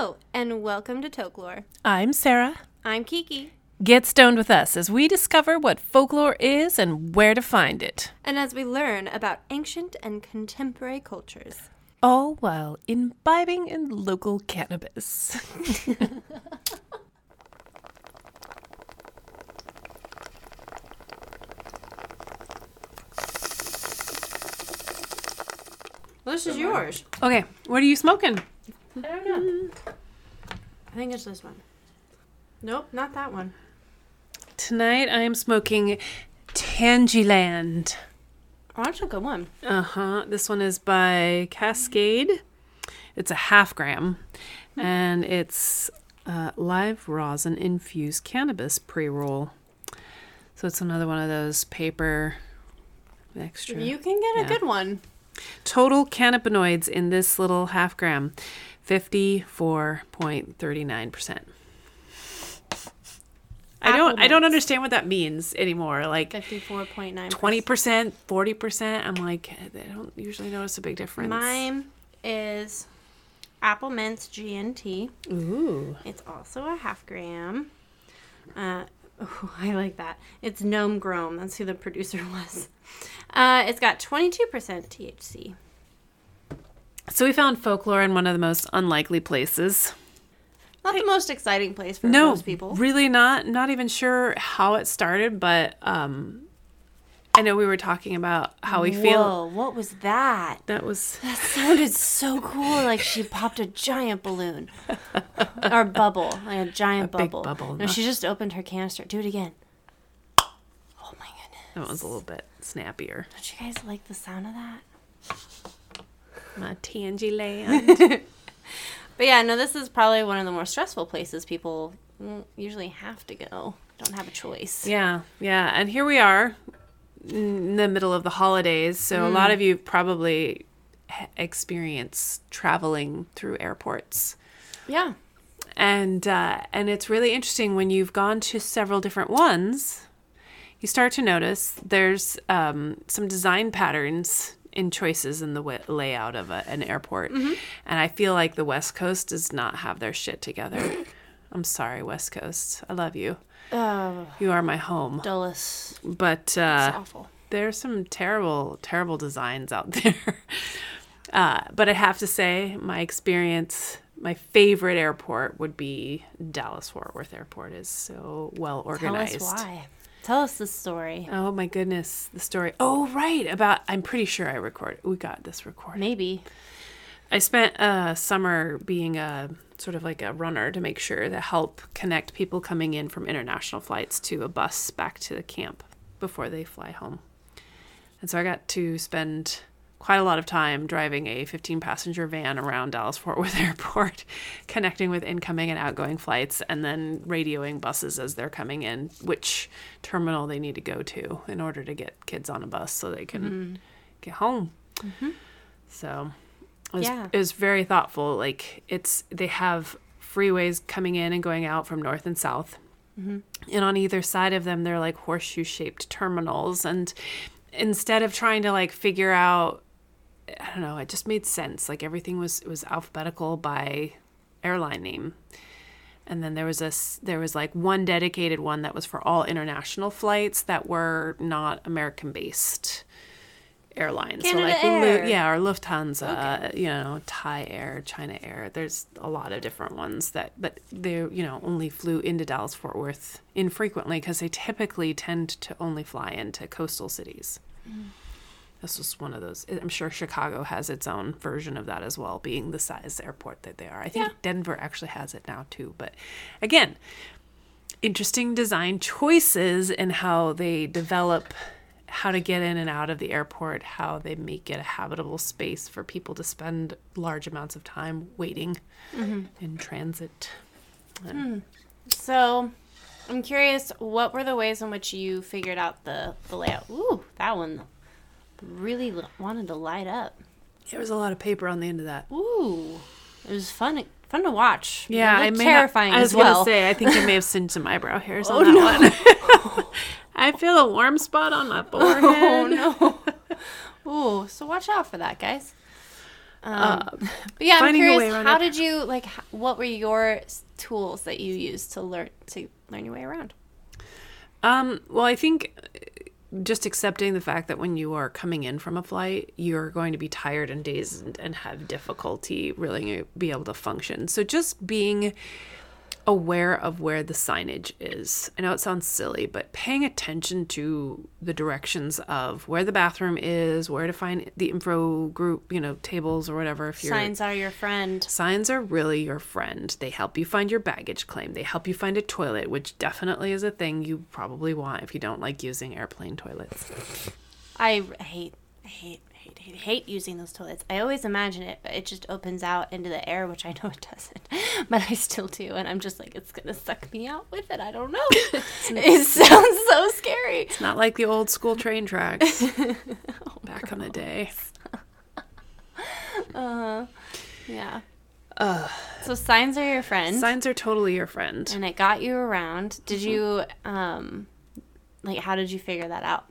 Hello, and welcome to Tokelore. I'm Sarah. I'm Kiki. Get stoned with us as we discover what folklore is and where to find it. And as we learn about ancient and contemporary cultures. All while imbibing in local cannabis. Well, this is yours. okay, what are you smoking? I don't know. I think it's this one. Nope, not that one. Tonight I am smoking Tangiland. Oh, that's a good one. Uh huh. This one is by Cascade. It's a half gram, and it's uh, live rosin infused cannabis pre roll. So it's another one of those paper extra. You can get a good one. Total cannabinoids in this little half gram, fifty four point thirty nine percent. I don't. I don't understand what that means anymore. Like 54.9. twenty percent, forty percent. I'm like, I don't usually notice a big difference. Mine is Apple Mints GNT. Ooh. It's also a half gram. Uh, oh, I like that. It's Gnome Grome. That's who the producer was. Uh, it's got 22% THC. So we found folklore in one of the most unlikely places. Not the most exciting place for No, most people. really not. Not even sure how it started, but um, I know we were talking about how we feel. What was that? That was That sounded so cool. Like she popped a giant balloon or bubble, like a giant A bubble. bubble, No, she just opened her canister. Do it again. Oh my goodness! that was a little bit snappier. Don't you guys like the sound of that? My tangy land. But yeah, no, this is probably one of the more stressful places people mm, usually have to go. Don't have a choice. yeah, yeah. And here we are in the middle of the holidays. So a Mm. lot of you probably experience traveling through airports. Yeah. and uh, and it's really interesting when you've gone to several different ones you start to notice there's um, some design patterns in choices in the wa layout of a, an airport and i feel like the west coast does not have their shit together i'm sorry west coast i love you Oh, you are my home Dulles. but uh, awful. there's some terrible, terrible designs out there. Uh, but I have to say, my experience, my favorite airport would be Dallas Fort Worth Airport. is so well Tell organized. us why. Tell us the story. Oh my goodness, the story. Oh right, about I'm pretty sure I record. We got this recorded. Maybe. I spent a summer being a sort of like a runner to make sure to help connect people coming in from international flights to a bus back to the camp before they fly home. And so I got to spend quite a lot of time driving a 15 passenger van around Dallas Fort Worth Airport, connecting with incoming and outgoing flights, and then radioing buses as they're coming in, which terminal they need to go to in order to get kids on a bus so they can mm-hmm. get home. Mm-hmm. So it was, Yeah. it was very thoughtful. Like it's they have freeways coming in and going out from north and south, mm-hmm. and on either side of them they're like horseshoe shaped terminals. And instead of trying to like figure out, I don't know, it just made sense. Like everything was was alphabetical by airline name. And then there was a there was like one dedicated one that was for all international flights that were not American based airlines. Canada so like Air. yeah, or Lufthansa, you know, Thai Air, China Air. There's a lot of different ones that, but they you know only flew into Dallas Fort Worth infrequently because they typically tend to only fly into coastal cities. Mm. This was one of those. I'm sure Chicago has its own version of that as well, being the size airport that they are. I think Yeah. Denver actually has it now too. But again, interesting design choices in how they develop how to get in and out of the airport, how they make it a habitable space for people to spend large amounts of time waiting mm-hmm. in transit. Hmm. So, I'm curious, what were the ways in which you figured out the, the layout? Ooh, that one really l- wanted to light up. There was a lot of paper on the end of that. Ooh, it was fun fun to watch. Yeah, It I may terrifying Not, I was as well. gonna say, I think I may have seen some eyebrow hairs Oh, on that no. one. I feel a warm spot on my forehead. oh no. Ooh, so watch out for that, guys. Um, but yeah, I'm finding a way curious. How did you like? What were your tools that you used to learn to learn your way around? Um, well, I think uh, just accepting the fact that when you are coming in from a flight, you're going to be tired and dazed and, have difficulty really be able to function. So just being aware of where the signage is. I know it sounds silly, but paying attention to the directions of where the bathroom is, where to find the info group, you know, tables or whatever. If you're Signs are your friend. Signs are really your friend. They help you find your baggage claim. They help you find a toilet, which definitely is a thing you probably want if you don't like using airplane toilets. I hate, I hate, hate, using those toilets. I always imagine it, but it just opens out into the air, which I know it doesn't. But I still do, and I'm just like, it's gonna suck me out with it. I don't know. it sounds so scary. It's not like the old school train tracks back in the day. uh, Yeah. Uh, so signs are your friend, Signs are totally your friend. and it got you around. Did you, um, like, how did you figure that out?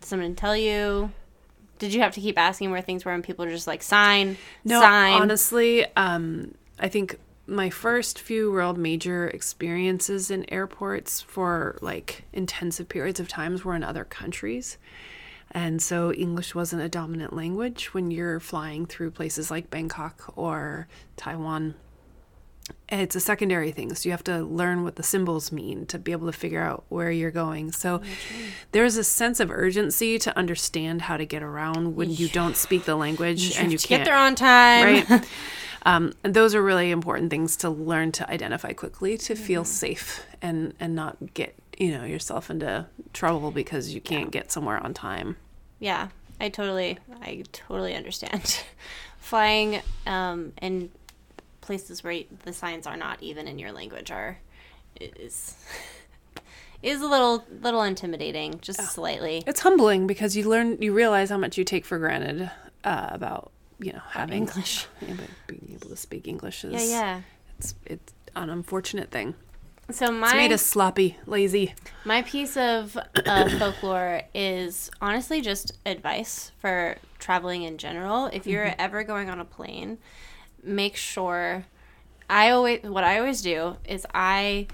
Someone tell you? Did you have to keep asking where things were, and people are just like sign, No, sign? honestly, um, I think my first few real major experiences in airports for like intensive periods of times were in other countries. And so English wasn't a dominant language when you're flying through places like Bangkok or Taiwan. It's a secondary thing. So you have to learn what the symbols mean to be able to figure out where you're going. So there's a sense of urgency to understand how to get around when you don't speak the language and you can't get there on time. right? um, and those are really important things to learn to identify quickly to Mm-hmm. feel safe and and not get you know yourself into trouble because you can't get somewhere on time. Yeah, I totally, I totally understand. Flying um, in places where the signs are not even in your language are is is a little little intimidating, just slightly. It's humbling because you learn you realize how much you take for granted uh, about you know having English. yeah, but being able to speak English is Yeah, yeah. it's it's an unfortunate thing. So my It's made us sloppy, lazy. My piece of uh, folklore is honestly just advice for traveling in general. If you're ever going on a plane, make sure. I always what I always do is I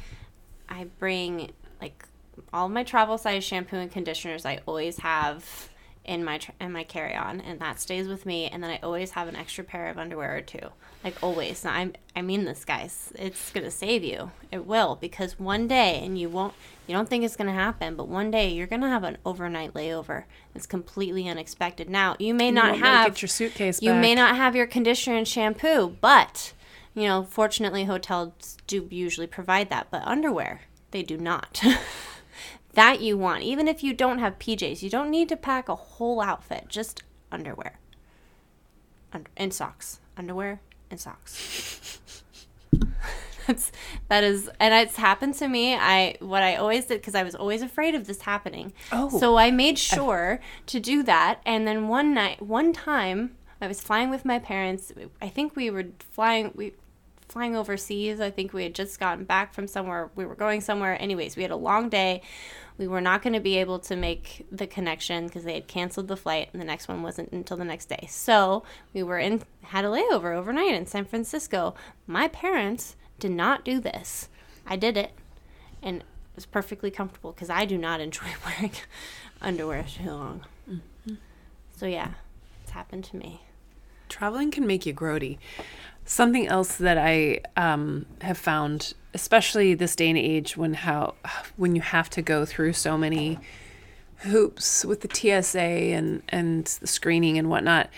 I bring like all my travel size shampoo and conditioners. I always have in my tr- in my carry on, and that stays with me. And then I always have an extra pair of underwear or two, like always. Now, I'm I mean this, guys. It's gonna save you. It will because one day, and you won't. You don't think it's gonna happen, but one day you're gonna have an overnight layover. It's completely unexpected. Now you may not able to have get your suitcase You may not have your conditioner and shampoo, but you know, fortunately, hotels do usually provide that. But underwear, they do not. that you want. Even if you don't have PJs, you don't need to pack a whole outfit, just underwear. Under- and socks. Underwear and socks. That's that is and it's happened to me. I what I always did because I was always afraid of this happening. Oh. So I made sure to do that and then one night one time I was flying with my parents. I think we were flying we flying overseas. I think we had just gotten back from somewhere. We were going somewhere. Anyways, we had a long day. We were not going to be able to make the connection because they had canceled the flight, and the next one wasn't until the next day. So we were in had a layover overnight in San Francisco. My parents did not do this. I did it, and it was perfectly comfortable because I do not enjoy wearing underwear too long. Mm-hmm. So yeah, it's happened to me. traveling can make you grody. Something else that I um, have found, especially this day and age, when how when you have to go through so many hoops with the TSA and and the screening and whatnot,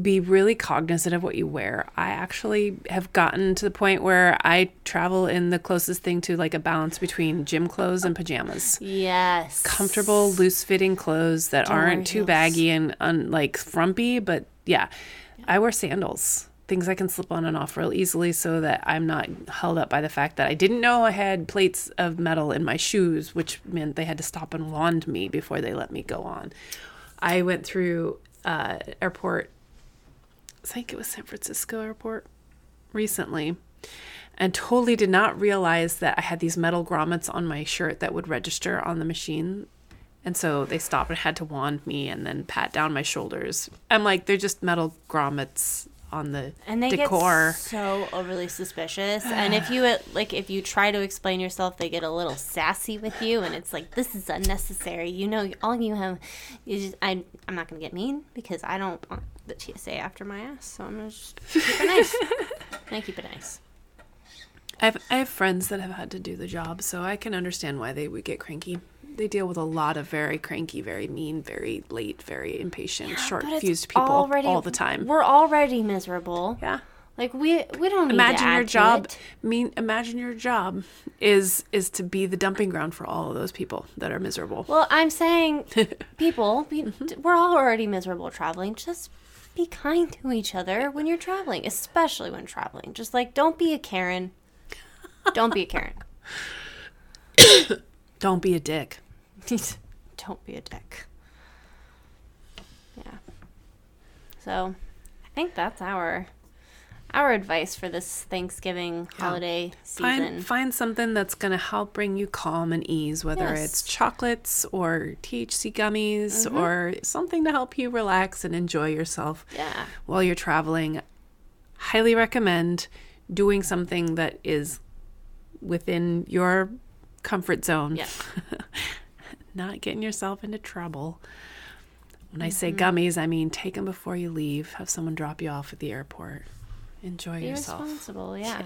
be really cognizant of what you wear. I actually have gotten to the point where I travel in the closest thing to like a balance between gym clothes and pajamas Yes, comfortable, loose fitting clothes that aren't too heels. baggy and un, like frumpy. But yeah, I wear sandals, things I can slip on and off real easily so that I'm not held up by the fact that I didn't know I had plates of metal in my shoes, which meant they had to stop and wand me before they let me go on. I went through uh, airport, I think it was San Francisco airport recently and totally did not realize that I had these metal grommets on my shirt that would register on the machine. And so they stopped and had to wand me and then pat down my shoulders. I'm like, they're just metal grommets on the and they decor. get so overly suspicious and if you uh, like if you try to explain yourself they get a little sassy with you and it's like this is unnecessary you know all you have is just, I, i'm not gonna get mean because i don't want the tsa after my ass so i'm gonna just keep it nice i'm keep it nice I have, I have friends that have had to do the job, so I can understand why they would get cranky. They deal with a lot of very cranky, very mean, very late, very impatient, short But it's fused people already- all the time. we're already miserable Yeah. like we we don't Imagine your job. Mean. Imagine your job is is to be the dumping ground for all of those people that are miserable. Well, I'm saying, mhm. people, be, we're all already miserable traveling. Just be kind to each other when you're traveling, especially when traveling. Just like, don't be a Karen. Don't be a Karen. Don't be a dick. don't be a dick. Yeah. So, I think that's our our advice for this Thanksgiving holiday season. Find find something that's gonna help bring you calm and ease, whether Yes. it's chocolates or THC gummies Mm-hmm. or something to help you relax and enjoy yourself Yeah. while you're traveling. Highly recommend doing something that is within your comfort zone. Yeah. Not getting yourself into trouble. When I say Mm-hmm. gummies, I mean take them before you leave. Have someone drop you off at the airport. Enjoy Be yourself. responsible. Yeah.